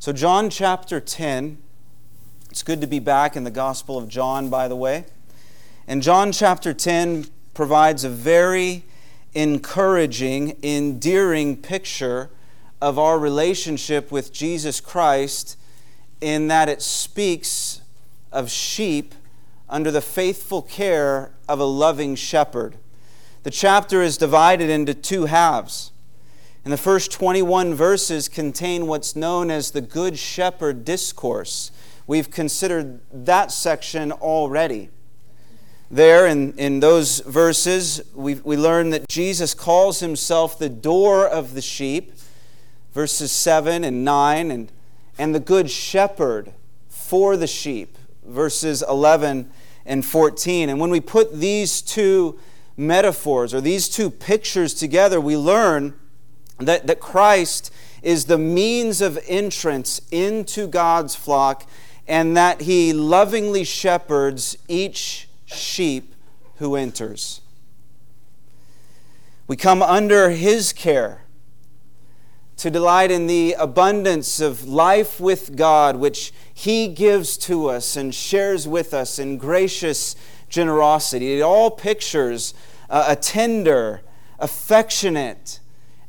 So, John chapter 10, it's good to be back in the Gospel of John, by the way. And John chapter 10 provides a very encouraging, endearing picture of our relationship with Jesus Christ in that it speaks of sheep under the faithful care of a loving shepherd. The chapter is divided into two halves. And the first 21 verses contain what's known as the Good Shepherd Discourse. We've considered that section already. There, in, in those verses, we, we learn that Jesus calls himself the door of the sheep, verses 7 and 9, and, and the Good Shepherd for the sheep, verses 11 and 14. And when we put these two metaphors or these two pictures together, we learn that, that Christ is the means of entrance into God's flock and that he lovingly shepherds each sheep who enters. We come under his care to delight in the abundance of life with God, which he gives to us and shares with us in gracious generosity. It all pictures a tender, affectionate,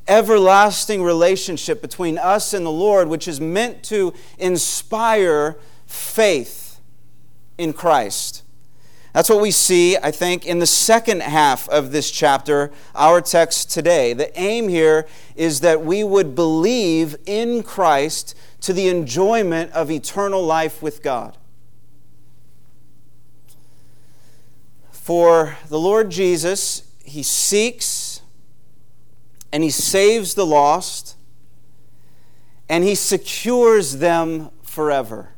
everlasting relationship between us and the Lord, which is meant to inspire faith in Christ. That's what we see, I think, in the second half of this chapter, our text today. The aim here is that we would believe in Christ to the enjoyment of eternal life with God. For the Lord Jesus, He seeks and he saves the lost, and he secures them forever.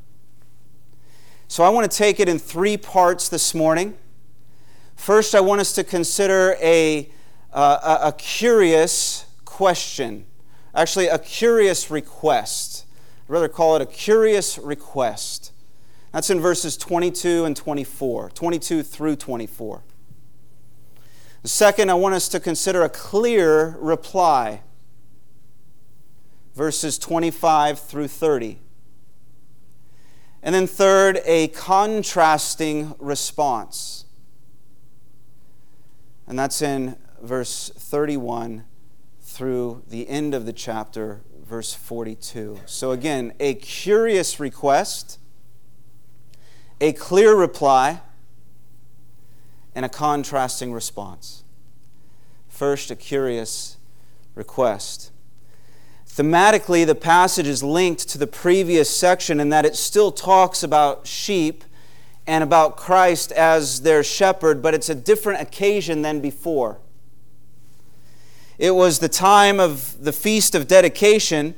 So I want to take it in three parts this morning. First, I want us to consider a, uh, a, curious question, actually, a curious request. I'd rather call it a curious request. That's in verses 22 and 24, 22 through 24. Second, I want us to consider a clear reply. Verses 25 through 30. And then, third, a contrasting response. And that's in verse 31 through the end of the chapter, verse 42. So, again, a curious request, a clear reply, and a contrasting response. First, a curious request. Thematically, the passage is linked to the previous section in that it still talks about sheep and about Christ as their shepherd, but it's a different occasion than before. It was the time of the Feast of Dedication,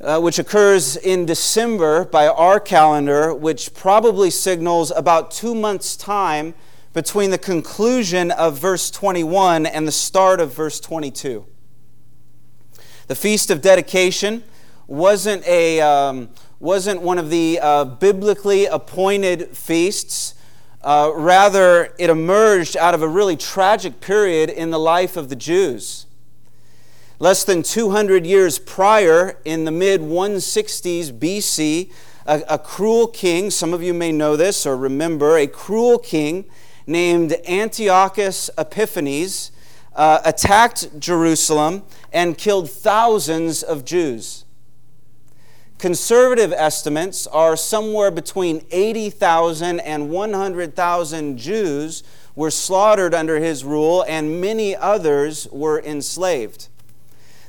uh, which occurs in December by our calendar, which probably signals about two months' time between the conclusion of verse 21 and the start of verse 22. The Feast of Dedication wasn't, a, um, wasn't one of the uh, biblically appointed feasts. Uh, rather, it emerged out of a really tragic period in the life of the Jews. Less than 200 years prior, in the mid 160s BC, a, a cruel king, some of you may know this or remember, a cruel king named Antiochus Epiphanes uh, attacked Jerusalem and killed thousands of Jews. Conservative estimates are somewhere between 80,000 and 100,000 Jews were slaughtered under his rule, and many others were enslaved.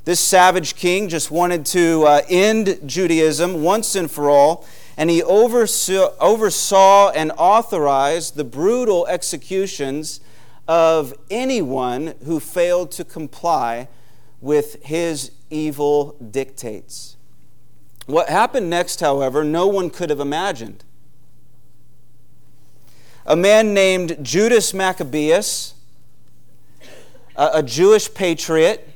This savage king just wanted to uh, end Judaism once and for all and he oversaw, oversaw and authorized the brutal executions of anyone who failed to comply with his evil dictates. What happened next, however, no one could have imagined. A man named Judas Maccabeus, a Jewish patriot,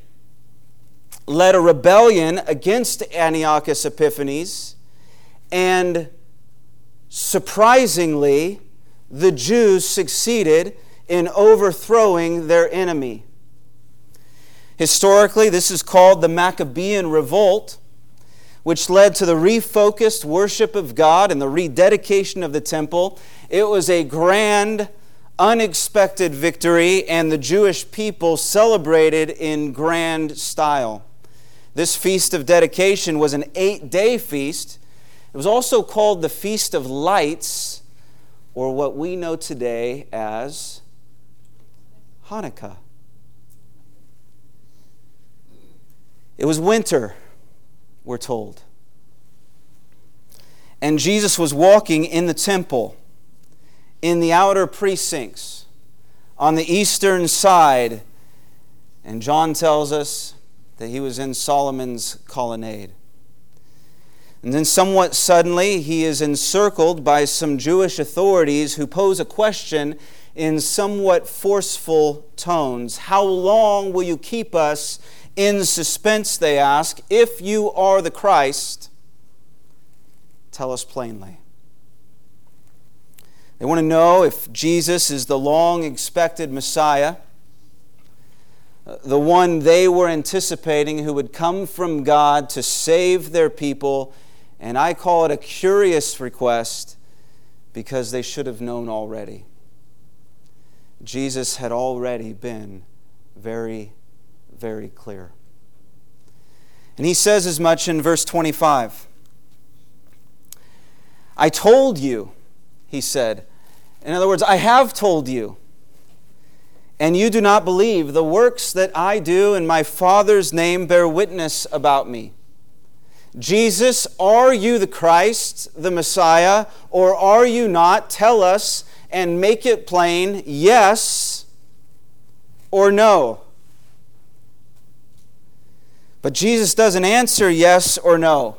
led a rebellion against Antiochus Epiphanes and surprisingly, the Jews succeeded in overthrowing their enemy. Historically, this is called the Maccabean Revolt, which led to the refocused worship of God and the rededication of the temple. It was a grand, unexpected victory, and the Jewish people celebrated in grand style. This feast of dedication was an eight day feast. It was also called the Feast of Lights, or what we know today as Hanukkah. It was winter, we're told. And Jesus was walking in the temple, in the outer precincts, on the eastern side. And John tells us that he was in Solomon's colonnade. And then, somewhat suddenly, he is encircled by some Jewish authorities who pose a question in somewhat forceful tones How long will you keep us in suspense? They ask. If you are the Christ, tell us plainly. They want to know if Jesus is the long expected Messiah the one they were anticipating who would come from God to save their people. And I call it a curious request because they should have known already. Jesus had already been very, very clear. And he says as much in verse 25. I told you, he said. In other words, I have told you and you do not believe. The works that I do in my Father's name bear witness about me. Jesus, are you the Christ, the Messiah, or are you not? Tell us and make it plain yes or no. But Jesus doesn't answer yes or no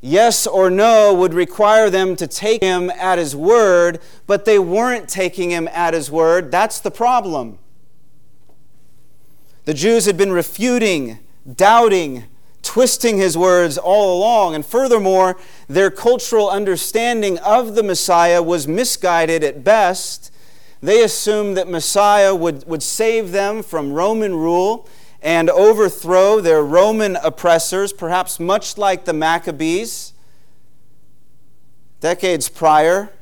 yes or no would require them to take him at his word, but they weren't taking him at his word. That's the problem. The Jews had been refuting, doubting, twisting his words all along. And furthermore, their cultural understanding of the Messiah was misguided at best. They assumed that Messiah would, would save them from Roman rule and overthrow their Roman oppressors, perhaps much like the Maccabees decades prior.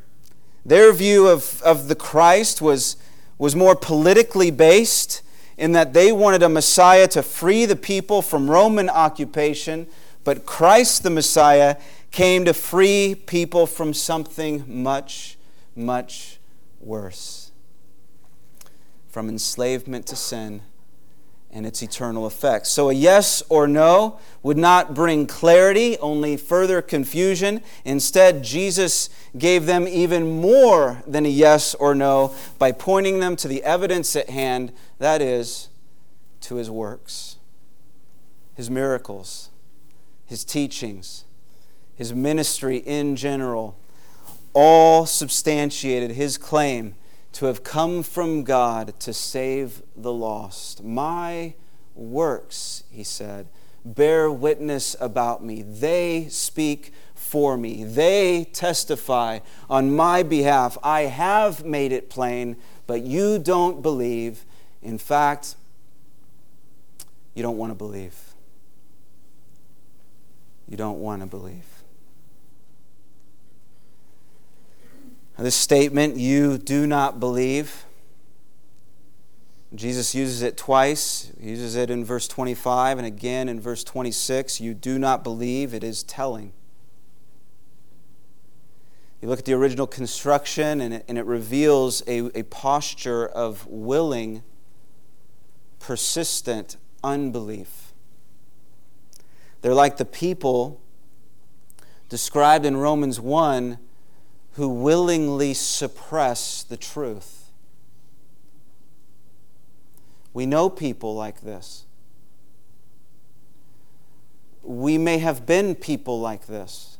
Their view of, of the Christ was, was more politically based in that they wanted a Messiah to free the people from Roman occupation, but Christ the Messiah came to free people from something much, much worse. From enslavement to sin and its eternal effects. So a yes or no would not bring clarity, only further confusion. Instead, Jesus gave them even more than a yes or no by pointing them to the evidence at hand, that is, to his works, his miracles, his teachings, his ministry in general. All substantiated his claim to have come from God to save the lost. My works, he said, bear witness about me. They speak for me. They testify on my behalf. I have made it plain, but you don't believe. In fact, you don't want to believe. You don't want to believe. This statement, you do not believe, Jesus uses it twice. He uses it in verse 25 and again in verse 26. You do not believe, it is telling. You look at the original construction, and it, and it reveals a, a posture of willing, persistent unbelief. They're like the people described in Romans 1 who willingly suppress the truth. We know people like this. We may have been people like this.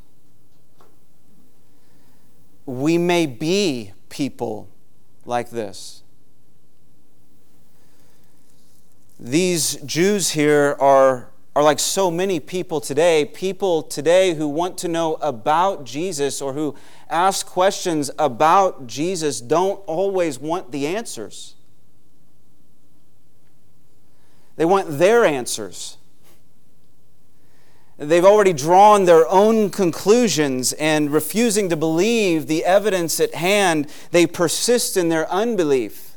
We may be people like this. These Jews here are are like so many people today. People today who want to know about Jesus or who ask questions about Jesus don't always want the answers. They want their answers. They've already drawn their own conclusions and refusing to believe the evidence at hand, they persist in their unbelief.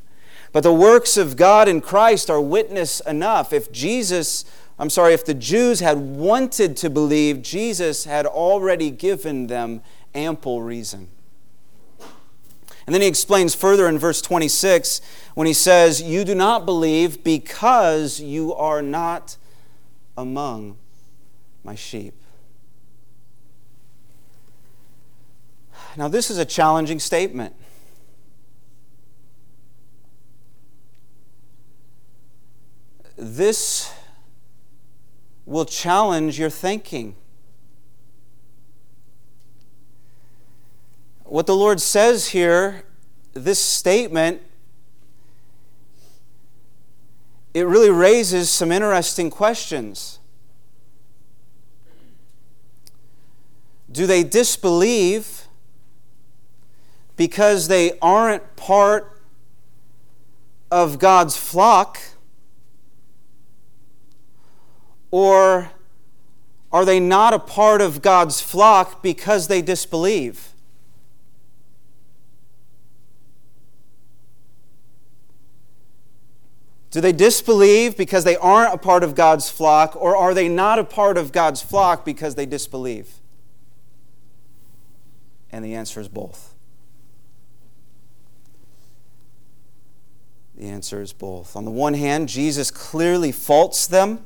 But the works of God in Christ are witness enough. If Jesus, I'm sorry, if the Jews had wanted to believe, Jesus had already given them ample reason. And then he explains further in verse 26 when he says, You do not believe because you are not among my sheep. Now, this is a challenging statement. This will challenge your thinking. What the Lord says here, this statement, it really raises some interesting questions. Do they disbelieve because they aren't part of God's flock? Or are they not a part of God's flock because they disbelieve? Do they disbelieve because they aren't a part of God's flock, or are they not a part of God's flock because they disbelieve? And the answer is both. The answer is both. On the one hand, Jesus clearly faults them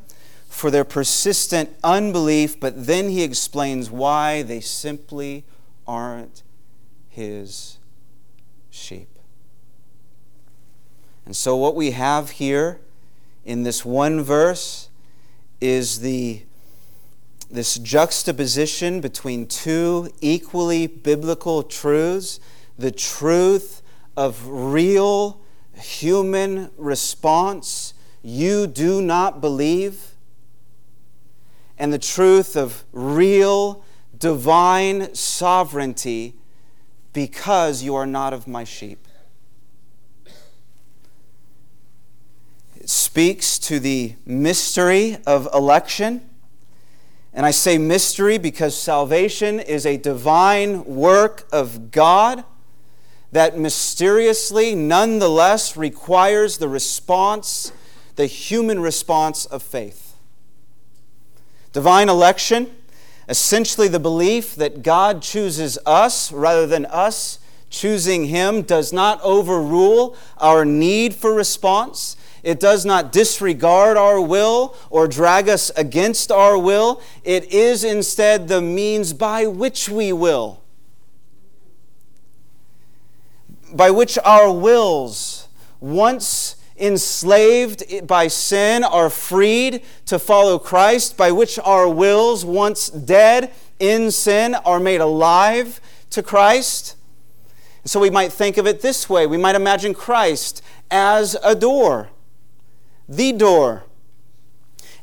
for their persistent unbelief, but then he explains why they simply aren't his sheep. And so, what we have here in this one verse is the this juxtaposition between two equally biblical truths the truth of real human response, you do not believe, and the truth of real divine sovereignty because you are not of my sheep. It speaks to the mystery of election and I say mystery because salvation is a divine work of God that mysteriously, nonetheless, requires the response, the human response of faith. Divine election, essentially the belief that God chooses us rather than us choosing Him, does not overrule our need for response. It does not disregard our will or drag us against our will. It is instead the means by which we will, by which our wills, once enslaved by sin, are freed to follow Christ, by which our wills, once dead in sin, are made alive to Christ. So we might think of it this way we might imagine Christ as a door the door.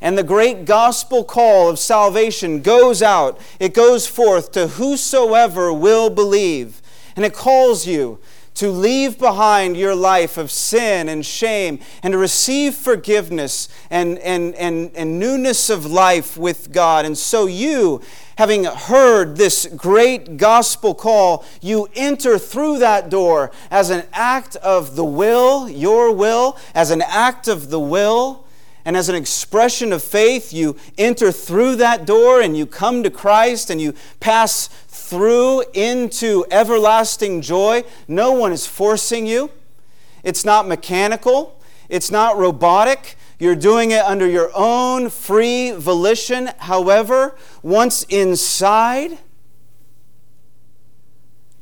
And the great gospel call of salvation goes out, it goes forth to whosoever will believe. And it calls you to leave behind your life of sin and shame and to receive forgiveness and, and, and, and newness of life with God. And so you, having heard this great gospel call, you enter through that door as an act of the will, your will, as an act of the will. And as an expression of faith, you enter through that door and you come to Christ and you pass through into everlasting joy. No one is forcing you. It's not mechanical. It's not robotic. You're doing it under your own free volition. However, once inside,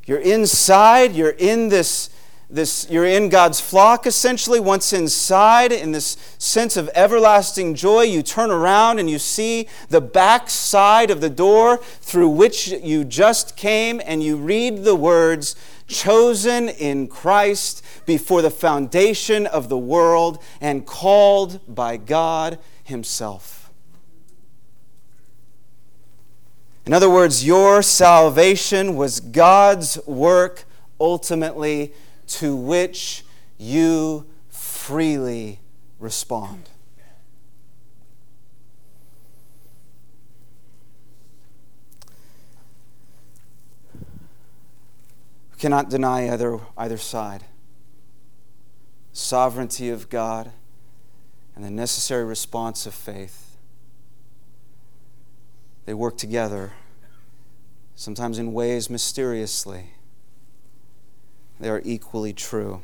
you're inside, you're in this, this you're in God's flock essentially. Once inside, in this sense of everlasting joy, you turn around and you see the back side of the door through which you just came, and you read the words, chosen in Christ before the foundation of the world and called by God Himself. In other words, your salvation was God's work ultimately to which you freely respond. We cannot deny either, either side. Sovereignty of God and the necessary response of faith. They work together, sometimes in ways mysteriously. They are equally true.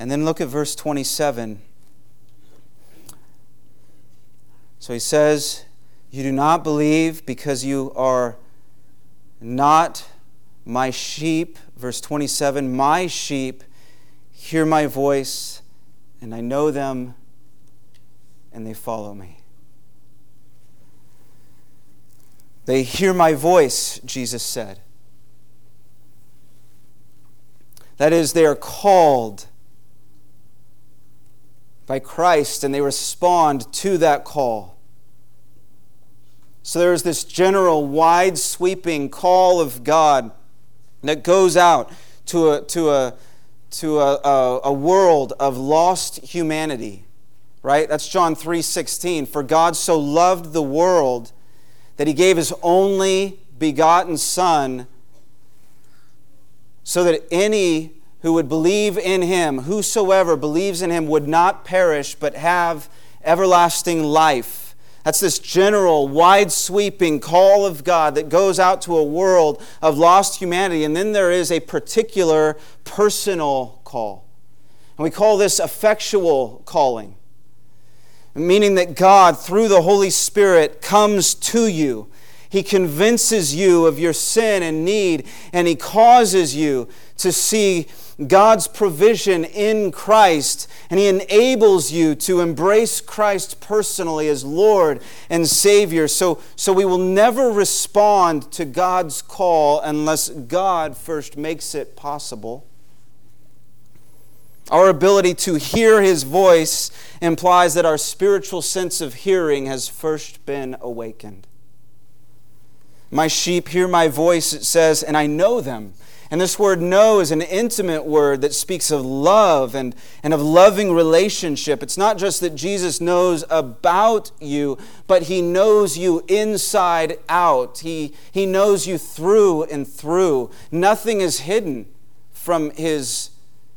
And then look at verse 27. So he says, You do not believe because you are not my sheep. Verse 27 My sheep hear my voice, and I know them, and they follow me. They hear my voice, Jesus said. That is, they are called by Christ and they respond to that call. So there's this general, wide sweeping call of God that goes out to a, to a, to a, a, a world of lost humanity. Right? That's John 3:16. For God so loved the world that he gave his only begotten Son so that any who would believe in him, whosoever believes in him, would not perish but have everlasting life. That's this general, wide sweeping call of God that goes out to a world of lost humanity. And then there is a particular personal call. And we call this effectual calling, meaning that God, through the Holy Spirit, comes to you. He convinces you of your sin and need, and He causes you to see God's provision in Christ, and He enables you to embrace Christ personally as Lord and Savior. So, so we will never respond to God's call unless God first makes it possible. Our ability to hear His voice implies that our spiritual sense of hearing has first been awakened. My sheep hear my voice, it says, and I know them and this word know is an intimate word that speaks of love and, and of loving relationship. It's not just that Jesus knows about you, but he knows you inside out. He, he knows you through and through. Nothing is hidden from his,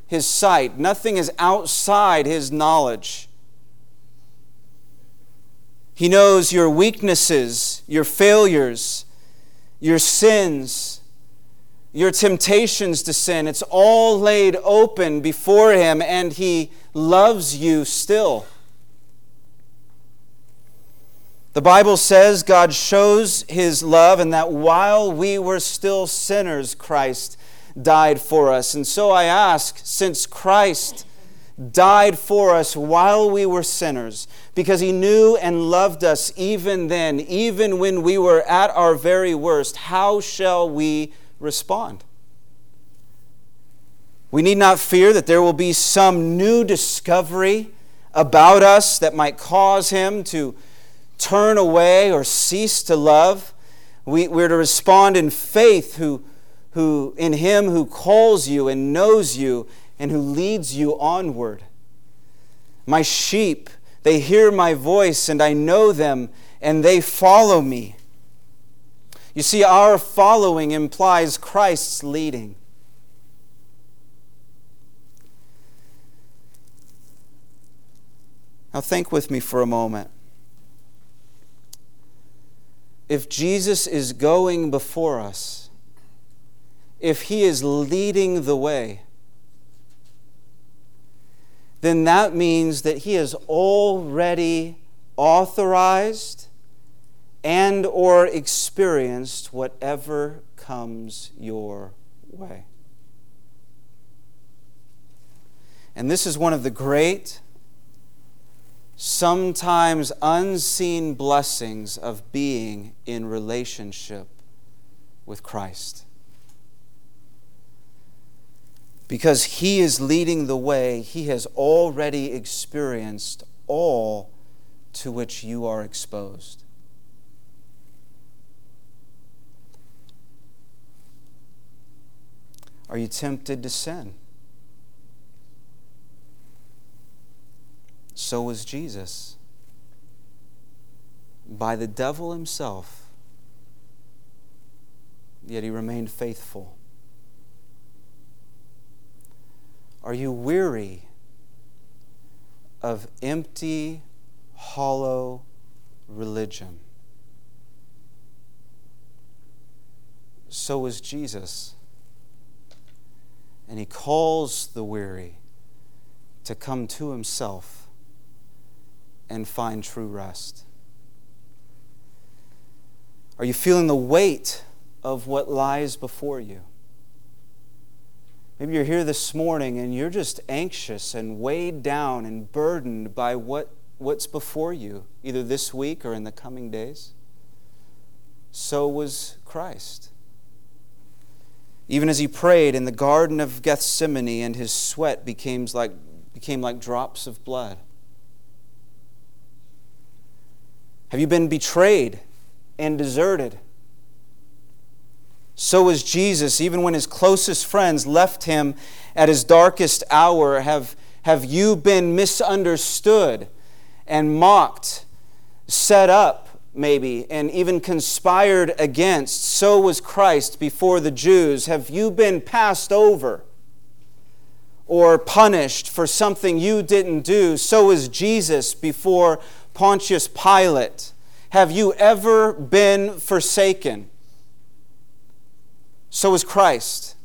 his sight, nothing is outside his knowledge. He knows your weaknesses, your failures, your sins your temptations to sin. It's all laid open before Him, and He loves you still. The Bible says God shows His love, and that while we were still sinners, Christ died for us. And so I ask, since Christ died for us while we were sinners, because He knew and loved us even then, even when we were at our very worst, how shall we? respond. We need not fear that there will be some new discovery about us that might cause him to turn away or cease to love. We, we're to respond in faith who, who, in him who calls you and knows you and who leads you onward. My sheep, they hear my voice, and I know them, and they follow me. You see, our following implies Christ's leading. Now, think with me for a moment. If Jesus is going before us, if he is leading the way, then that means that he has already authorized and or experienced whatever comes your way. And this is one of the great, sometimes unseen blessings of being in relationship with Christ. Because He is leading the way, He has already experienced all to which you are exposed. Are you tempted to sin? So was Jesus. By the devil himself, yet he remained faithful. Are you weary of empty, hollow religion? So was Jesus. And he calls the weary to come to himself and find true rest. Are you feeling the weight of what lies before you? Maybe you're here this morning and you're just anxious and weighed down and burdened by what, what's before you, either this week or in the coming days. So was Christ. Even as he prayed in the Garden of Gethsemane and his sweat became like, became like drops of blood. Have you been betrayed and deserted? So was Jesus, even when his closest friends left him at his darkest hour. Have, have you been misunderstood and mocked, set up, maybe, and even conspired against? So was Christ before the Jews. Have you been passed over or punished for something you didn't do? So was Jesus before Pontius Pilate. Have you ever been forsaken? So was Christ.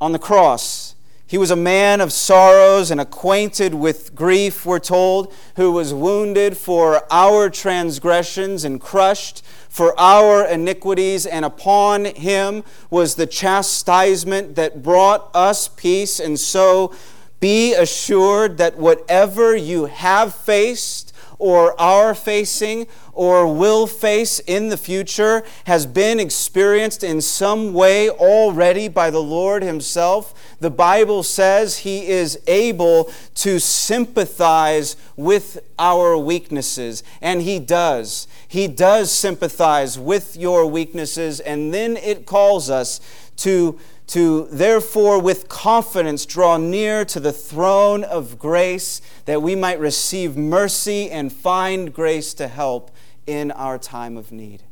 On the cross, he was a man of sorrows and acquainted with grief, we're told, who was wounded for our transgressions and crushed for our iniquities, and upon him was the chastisement that brought us peace. And so be assured that whatever you have faced or are facing or will face in the future has been experienced in some way already by the Lord Himself. The Bible says He is able to sympathize with our weaknesses, and He does. He does sympathize with your weaknesses, and then it calls us to to therefore with confidence draw near to the throne of grace that we might receive mercy and find grace to help in our time of need.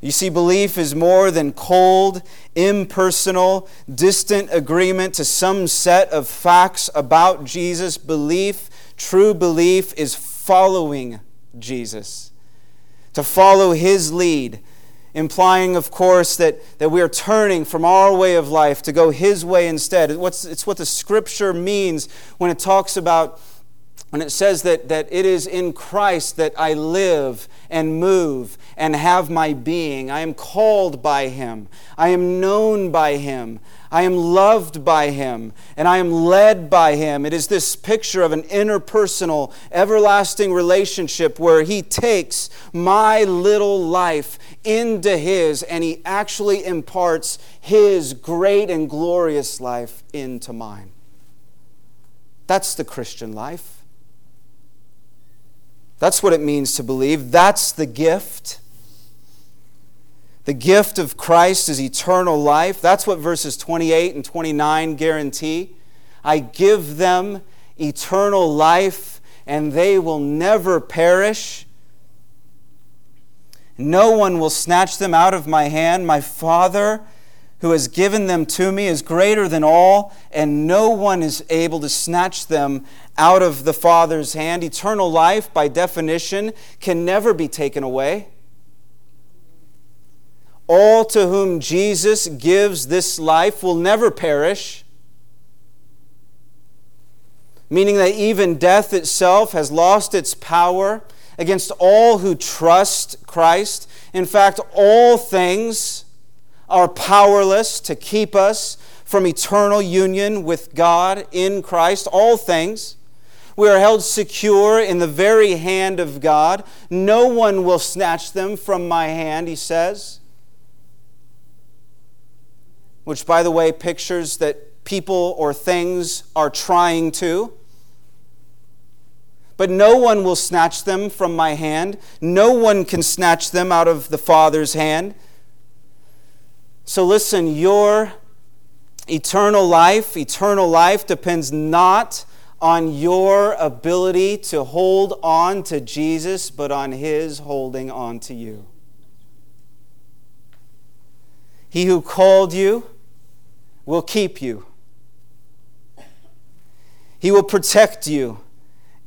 You see, belief is more than cold, impersonal, distant agreement to some set of facts about Jesus. Belief, true belief, is following Jesus, to follow his lead, implying, of course, that, that we are turning from our way of life to go his way instead. It's, it's what the scripture means when it talks about when it says that, that it is in Christ that I live and move and have my being, I am called by Him, I am known by Him, I am loved by Him, and I am led by Him. It is this picture of an interpersonal, everlasting relationship where He takes my little life into His and He actually imparts His great and glorious life into mine. That's the Christian life. That's what it means to believe. That's the gift. The gift of Christ is eternal life. That's what verses 28 and 29 guarantee. I give them eternal life, and they will never perish. No one will snatch them out of my hand. My Father who has given them to me is greater than all, and no one is able to snatch them out of the Father's hand. Eternal life, by definition, can never be taken away. All to whom Jesus gives this life will never perish, meaning that even death itself has lost its power against all who trust Christ. In fact, all things are powerless to keep us from eternal union with God in Christ. All things. We are held secure in the very hand of God. No one will snatch them from my hand, he says. Which, by the way, pictures that people or things are trying to. But no one will snatch them from my hand. No one can snatch them out of the Father's hand. So listen, your eternal life, eternal life depends not on your ability to hold on to Jesus, but on His holding on to you. He who called you will keep you. He will protect you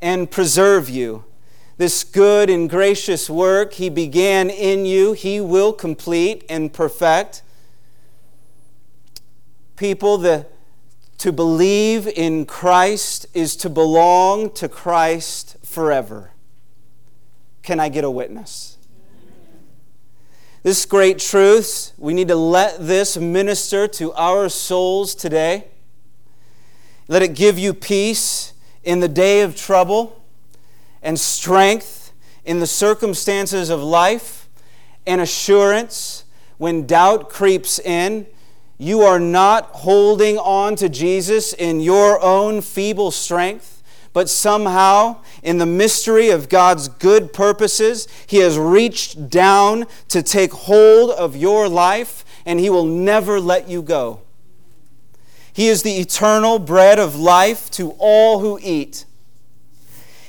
and preserve you. This good and gracious work He began in you, He will complete and perfect. People, the, to believe in Christ is to belong to Christ forever. Can I get a witness? This great truth, we need to let this minister to our souls today. Let it give you peace in the day of trouble and strength in the circumstances of life and assurance when doubt creeps in. You are not holding on to Jesus in your own feeble strength but somehow, in the mystery of God's good purposes, He has reached down to take hold of your life, and He will never let you go. He is the eternal bread of life to all who eat.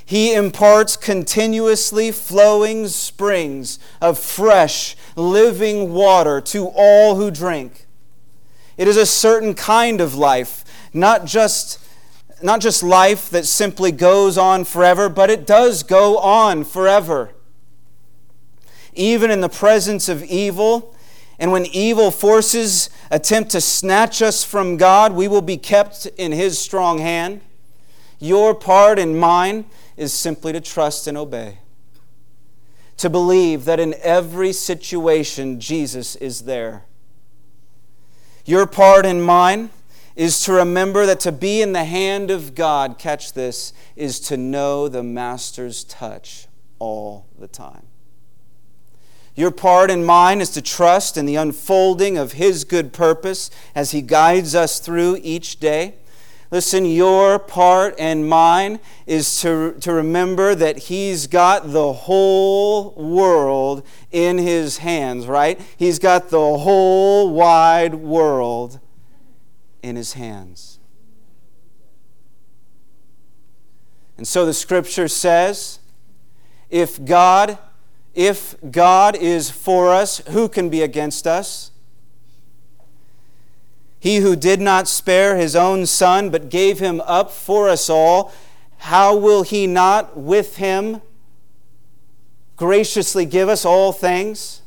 He imparts continuously flowing springs of fresh, living water to all who drink. It is a certain kind of life, not just not just life that simply goes on forever, but it does go on forever. Even in the presence of evil, and when evil forces attempt to snatch us from God, we will be kept in His strong hand. Your part and mine is simply to trust and obey, to believe that in every situation Jesus is there. Your part and mine is to remember that to be in the hand of God, catch this, is to know the Master's touch all the time. Your part and mine is to trust in the unfolding of His good purpose as He guides us through each day. Listen, your part and mine is to, to remember that He's got the whole world in His hands, right? He's got the whole wide world in his hands. And so the scripture says, if God if God is for us, who can be against us? He who did not spare his own son, but gave him up for us all, how will he not with him graciously give us all things?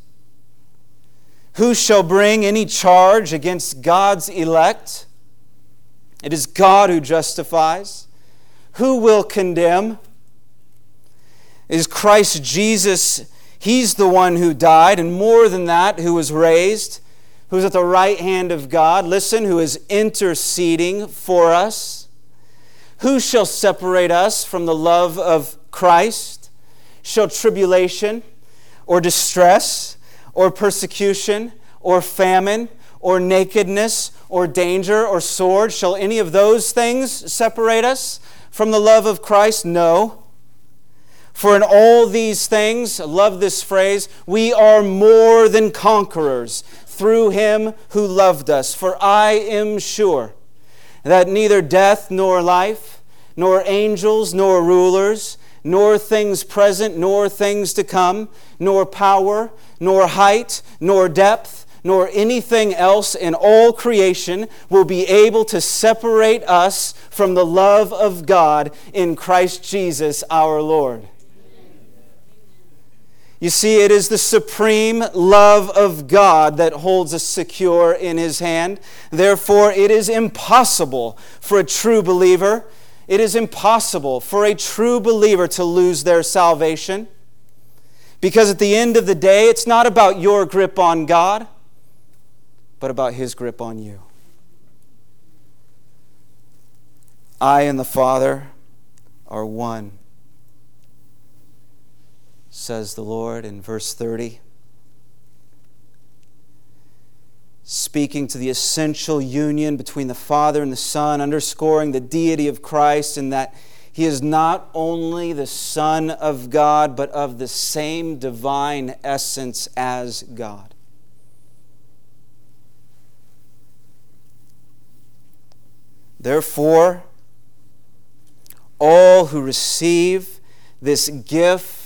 Who shall bring any charge against God's elect? It is God who justifies. Who will condemn? Is Christ Jesus. He's the one who died, and more than that, who was raised, who's at the right hand of God. Listen, who is interceding for us. Who shall separate us from the love of Christ? Shall tribulation or distress? or persecution or famine or nakedness or danger or sword? Shall any of those things separate us from the love of Christ? No. For in all these things, love this phrase, we are more than conquerors through him who loved us. For I am sure that neither death nor life, nor angels nor rulers, nor things present, nor things to come, nor power, nor height, nor depth, nor anything else in all creation will be able to separate us from the love of God in Christ Jesus our Lord. You see, it is the supreme love of God that holds us secure in His hand. Therefore, it is impossible for a true believer it is impossible for a true believer to lose their salvation because at the end of the day, it's not about your grip on God, but about His grip on you. I and the Father are one, says the Lord in verse 30. speaking to the essential union between the Father and the Son, underscoring the deity of Christ and that he is not only the Son of God, but of the same divine essence as God. Therefore, all who receive this gift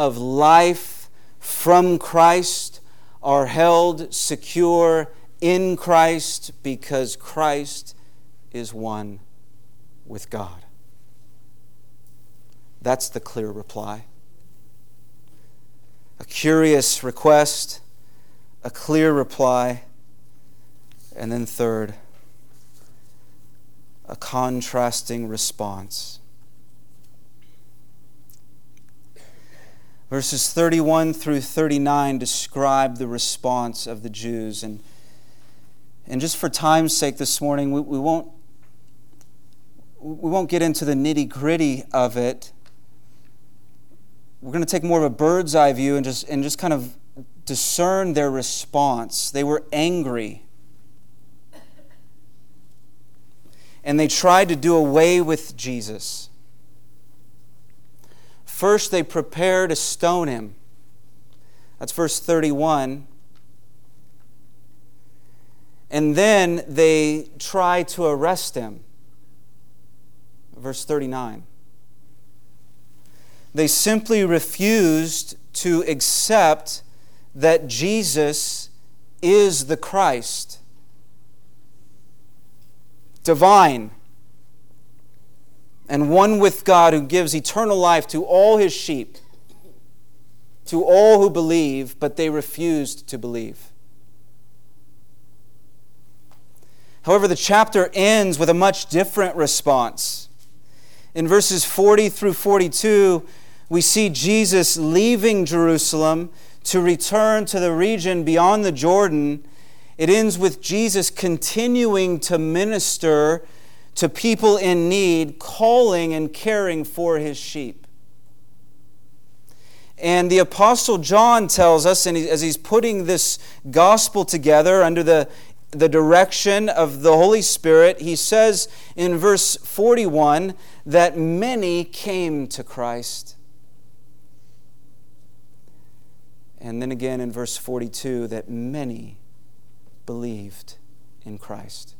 of life from Christ are held secure in Christ because Christ is one with God. That's the clear reply. A curious request, a clear reply, and then third, a contrasting response. Verses 31 through 39 describe the response of the Jews. And, and just for time's sake this morning, we, we, won't, we won't get into the nitty gritty of it. We're going to take more of a bird's eye view and just, and just kind of discern their response. They were angry. And they tried to do away with Jesus. First, they prepare to stone him. That's verse 31. And then they try to arrest him. Verse 39. They simply refused to accept that Jesus is the Christ, divine and one with God who gives eternal life to all his sheep, to all who believe, but they refused to believe. However, the chapter ends with a much different response. In verses 40 through 42, we see Jesus leaving Jerusalem to return to the region beyond the Jordan. It ends with Jesus continuing to minister to people in need, calling and caring for his sheep. And the Apostle John tells us, and as he's putting this gospel together under the, the direction of the Holy Spirit, he says in verse 41 that many came to Christ. And then again in verse 42 that many believed in Christ.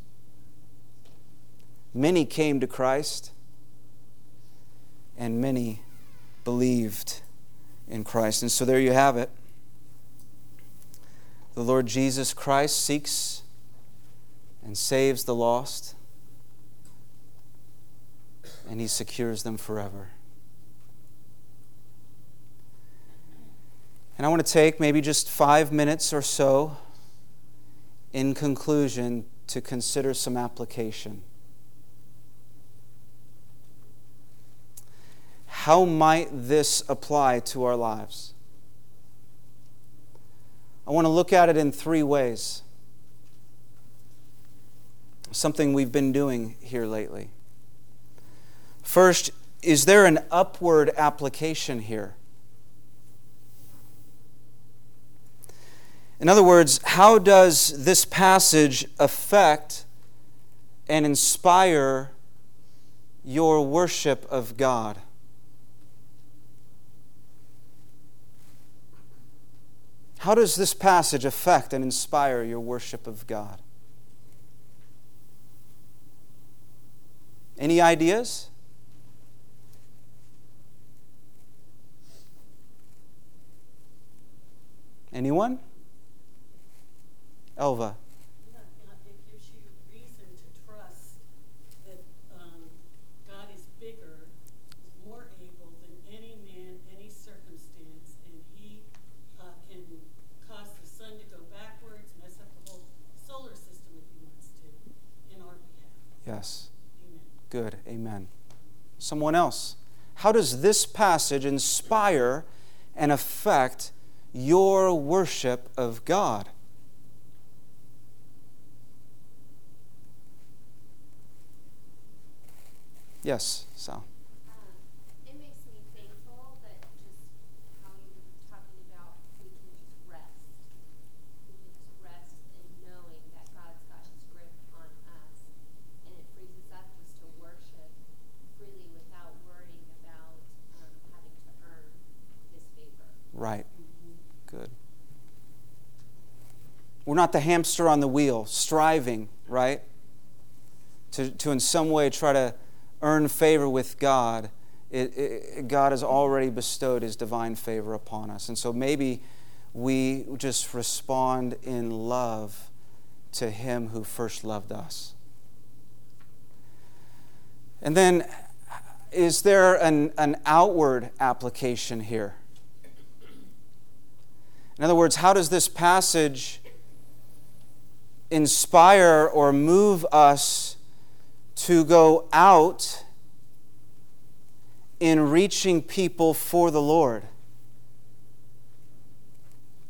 Many came to Christ, and many believed in Christ. And so there you have it. The Lord Jesus Christ seeks and saves the lost, and he secures them forever. And I want to take maybe just five minutes or so in conclusion to consider some application. How might this apply to our lives? I want to look at it in three ways. Something we've been doing here lately. First, is there an upward application here? In other words, how does this passage affect and inspire your worship of God? How does this passage affect and inspire your worship of God? Any ideas? Anyone? Elva. Yes. Good. Amen. Someone else. How does this passage inspire and affect your worship of God? Yes, Sal. Right. Good. We're not the hamster on the wheel, striving, right? To, to in some way try to earn favor with God. It, it, God has already bestowed His divine favor upon us. And so maybe we just respond in love to him who first loved us. And then, is there an, an outward application here? In other words, how does this passage inspire or move us to go out in reaching people for the Lord?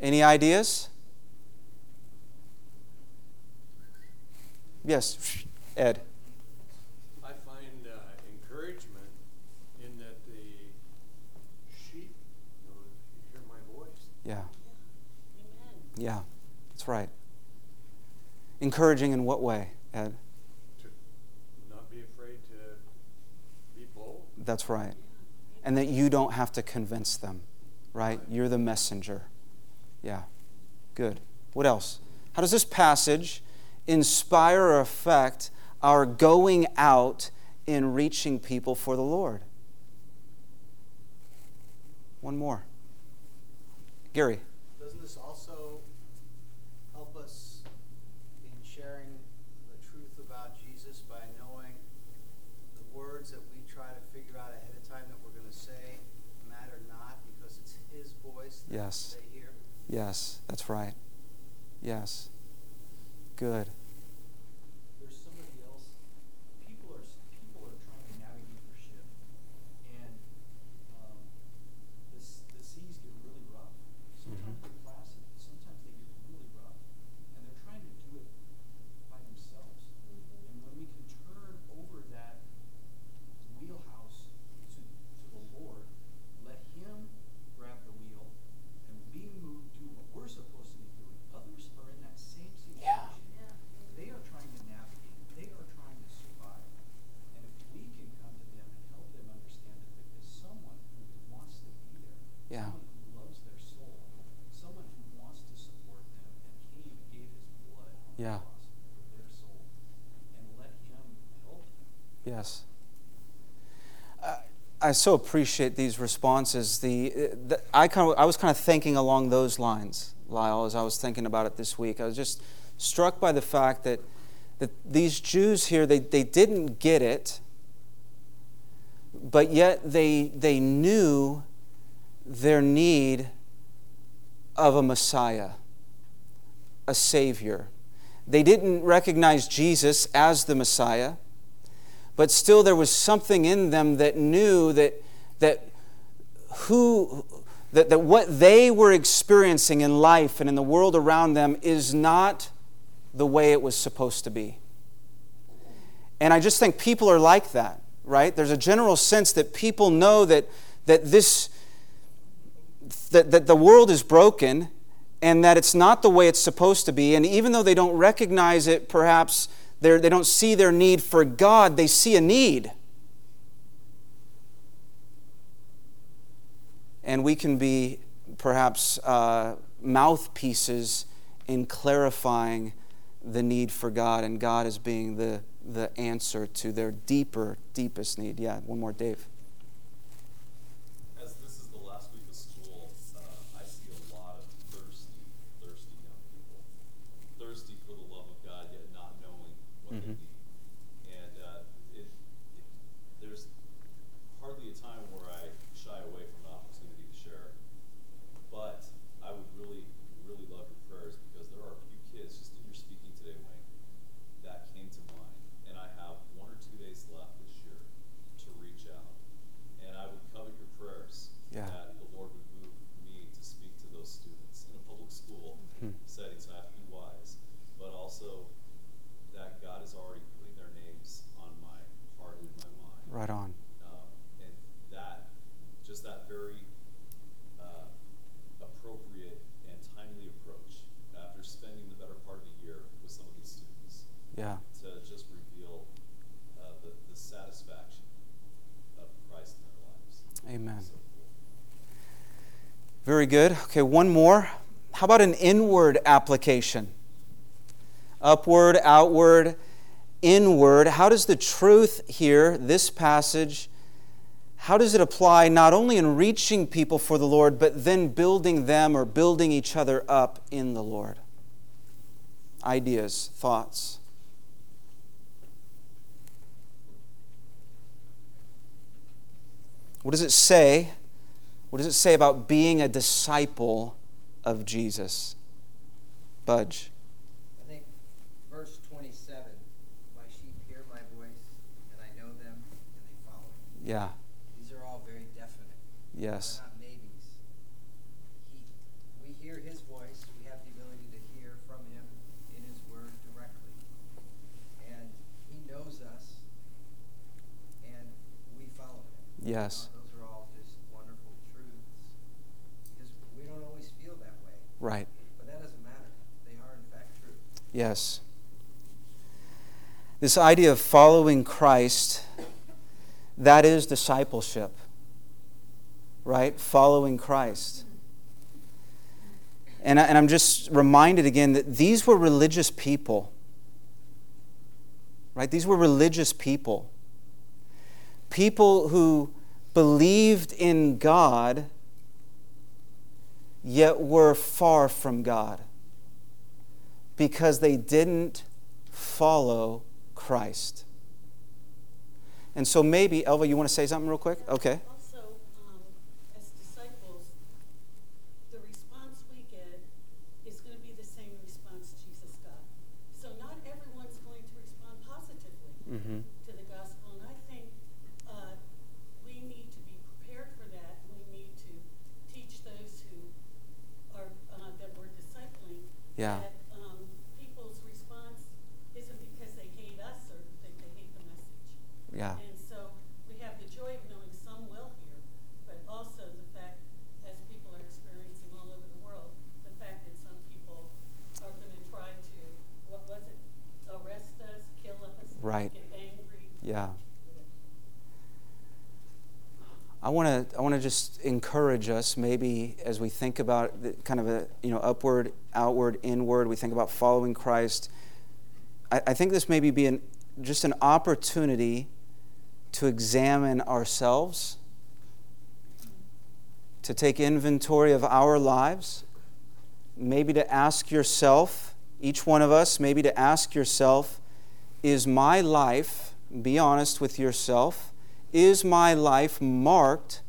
Any ideas? Yes, Ed. I find uh, encouragement in that the sheep know to hear my voice. Yeah. Amen. Yeah, that's right. Encouraging in what way, Ed? To not be afraid to be bold. That's right. And that you don't have to convince them, right? You're the messenger. Yeah, good. What else? How does this passage inspire or affect our going out in reaching people for the Lord? One more. Gary. Doesn't this also help us in sharing the truth about Jesus by knowing the words that we try to figure out ahead of time that we're going to say matter not because it's His voice that Yes. they hear? Yes, that's right. Yes. Good. there's somebody else. People are people are trying to navigate their ship, and um, this the seas get really rough. Sometimes they're placid, sometimes they get really rough, and they're trying to do it by themselves. And when we can turn over that wheelhouse to to the Lord, let Him grab the wheel, and we move do what we're supposed to be doing. Others are in that same situation. Yeah. Yeah. They are trying to navigate. They are trying to survive. And if we can come to them and help them understand that there is someone who wants to be there, Yeah. someone who loves their soul, someone who wants to support them and came and gave his blood on Yeah. the cross for their soul, and let him help them. Yes. Uh, I so appreciate these responses. The, the I kind of, I was kind of thinking along those lines, Lyle, as I was thinking about it this week. I was just struck by the fact that that these Jews here they, they didn't get it, but yet they they knew their need of a Messiah, a Savior. They didn't recognize Jesus as the Messiah but still there was something in them that knew that that who that, that what they were experiencing in life and in the world around them is not the way it was supposed to be. And i just think people are like that right? There's a general sense that people know that that this that, that the world is broken and that it's not the way it's supposed to be. And even though they don't recognize it perhaps they're, they don't see their need for God, they see a need. And we can be perhaps uh, mouthpieces in clarifying the need for God and God as being the, the answer to their deeper, deepest need. Yeah, one more, Dave. As this is the last week of school, uh, I see a lot of thirsty, thirsty young people. Thirsty for the love of God, yet not knowing what Mhm. they need. And uh, it, it, there's hardly a time where I shy away from an opportunity to share. But I would really, really love your prayers because there are a few kids just in your speaking today, Wayne, that came to mind. And I have one or two days left this year to reach out. And I would covet your prayers Yeah. that the Lord would move me to speak to those students in a public school Hmm. setting, so I have to be wise. But also that God is already putting their names on my heart and in my mind. Right on. Um, and that, just that very uh, appropriate and timely approach after spending the better part of a year with some of these students Yeah. to just reveal uh, the, the satisfaction of Christ in their lives. Amen. So cool. Very good. Okay, one more. How about an inward application? Upward, outward, inward. How does the truth here, this passage, how does it apply not only in reaching people for the Lord, but then building them or building each other up in the Lord? ideas, thoughts? What does it say? What does it say about being a disciple of Jesus? Budge. I think verse 27 My sheep hear my voice, and I know them, and they follow me. Yeah. These are all very definite. Yes. They're not maybes. He, we hear his voice. We have the ability to hear from him in his word directly. And he knows us, and we follow him. Yes. Uh, Those are all just wonderful truths. Because we don't always feel that way. Right. But that doesn't matter. They are, in fact, true. Yes. This idea of following Christ, that is discipleship, right? Following Christ. And, I, and I'm just reminded again that these were religious people, right? These were religious people. People who believed in God, yet were far from God because they didn't follow Christ. And so maybe, Elva, you want to say something real quick? Okay. Also, um, as disciples, the response we get is going to be the same response Jesus got. So not everyone's going to respond positively Mm-hmm. to the gospel, and I think uh, we need to be prepared for that. We need to teach those who are uh, that we're discipling Yeah. that um, people's response isn't because they hate us or that they hate the message. Yeah. And so we have the joy of knowing some will hear, but also the fact, as people are experiencing all over the world, the fact that some people are going to try to, what was it, arrest us, kill us, Right. get angry. Yeah. I want to I want to just encourage us maybe as we think about the, kind of a you know upward, outward, inward. We think about following Christ. I, I think this maybe be an just an opportunity to examine ourselves, to take inventory of our lives, maybe to ask yourself, each one of us, maybe to ask yourself, is my life, be honest with yourself, is my life marked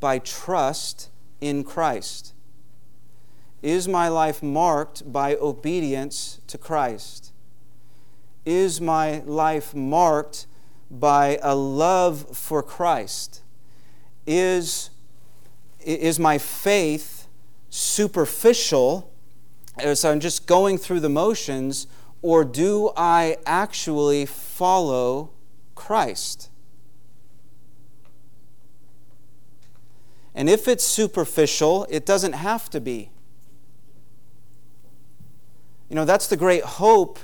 by trust in Christ? Is my life marked by obedience to Christ? Is my life marked by a love for Christ? Is, is my faith superficial uh, as I'm just going through the motions, or do I actually follow Christ? And if it's superficial, it doesn't have to be. You know, that's the great hope,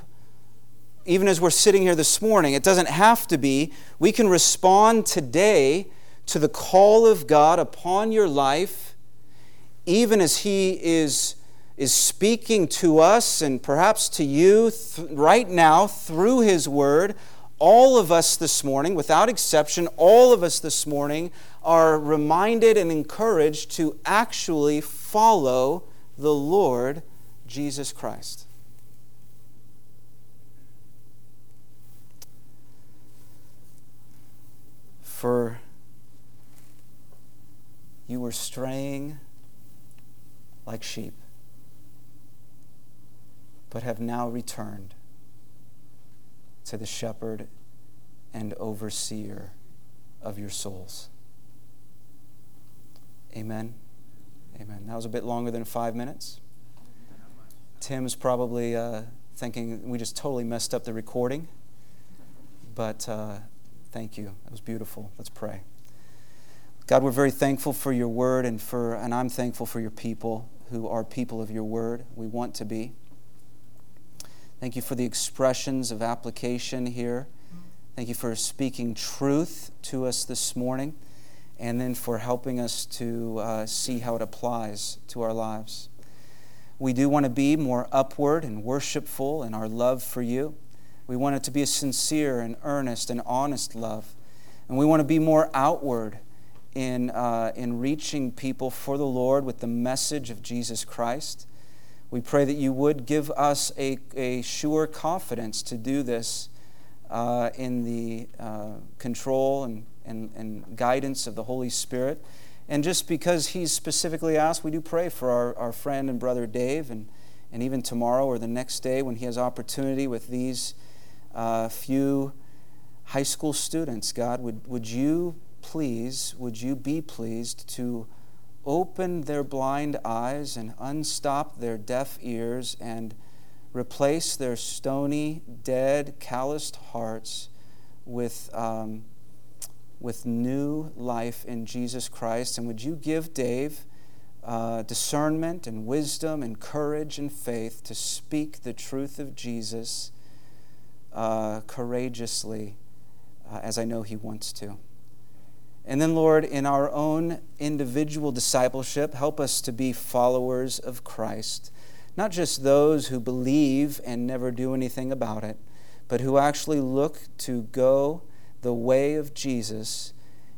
even as we're sitting here this morning. It doesn't have to be. We can respond today to the call of God upon your life, even as He is, is speaking to us and perhaps to you th- right now through His Word. All of us this morning, without exception, all of us this morning are reminded and encouraged to actually follow the Lord Jesus Christ. For you were straying like sheep, but have now returned to the shepherd and overseer of your souls. Amen. Amen. That was a bit longer than five minutes. Tim's probably uh, thinking we just totally messed up the recording. But uh, thank you. That was beautiful. Let's pray. God, we're very thankful for your word and for and I'm thankful for your people who are people of your word. We want to be. Thank you for the expressions of application here. Thank you for speaking truth to us this morning and then for helping us to uh, see how it applies to our lives. We do want to be more upward and worshipful in our love for you. We want it to be a sincere and earnest and honest love. And we want to be more outward in, uh, in reaching people for the Lord with the message of Jesus Christ. We pray that you would give us a, a sure confidence to do this uh, in the uh, control and, and, and guidance of the Holy Spirit. And just because he's specifically asked, we do pray for our, our friend and brother Dave, and, and even tomorrow or the next day when he has opportunity with these uh, few high school students. God, would, would you please, would you be pleased to open their blind eyes and unstop their deaf ears and replace their stony, dead, calloused hearts with, um, with new life in Jesus Christ. And would you give Dave uh, discernment and wisdom and courage and faith to speak the truth of Jesus uh, courageously, uh, as I know he wants to. And then, Lord, in our own individual discipleship, help us to be followers of Christ. Not just those who believe and never do anything about it, but who actually look to go the way of Jesus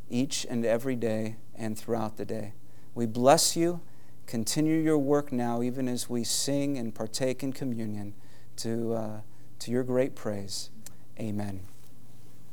each and every day and throughout the day. We bless you. Continue your work now, even as we sing and partake in communion to, uh, to your great praise. Amen.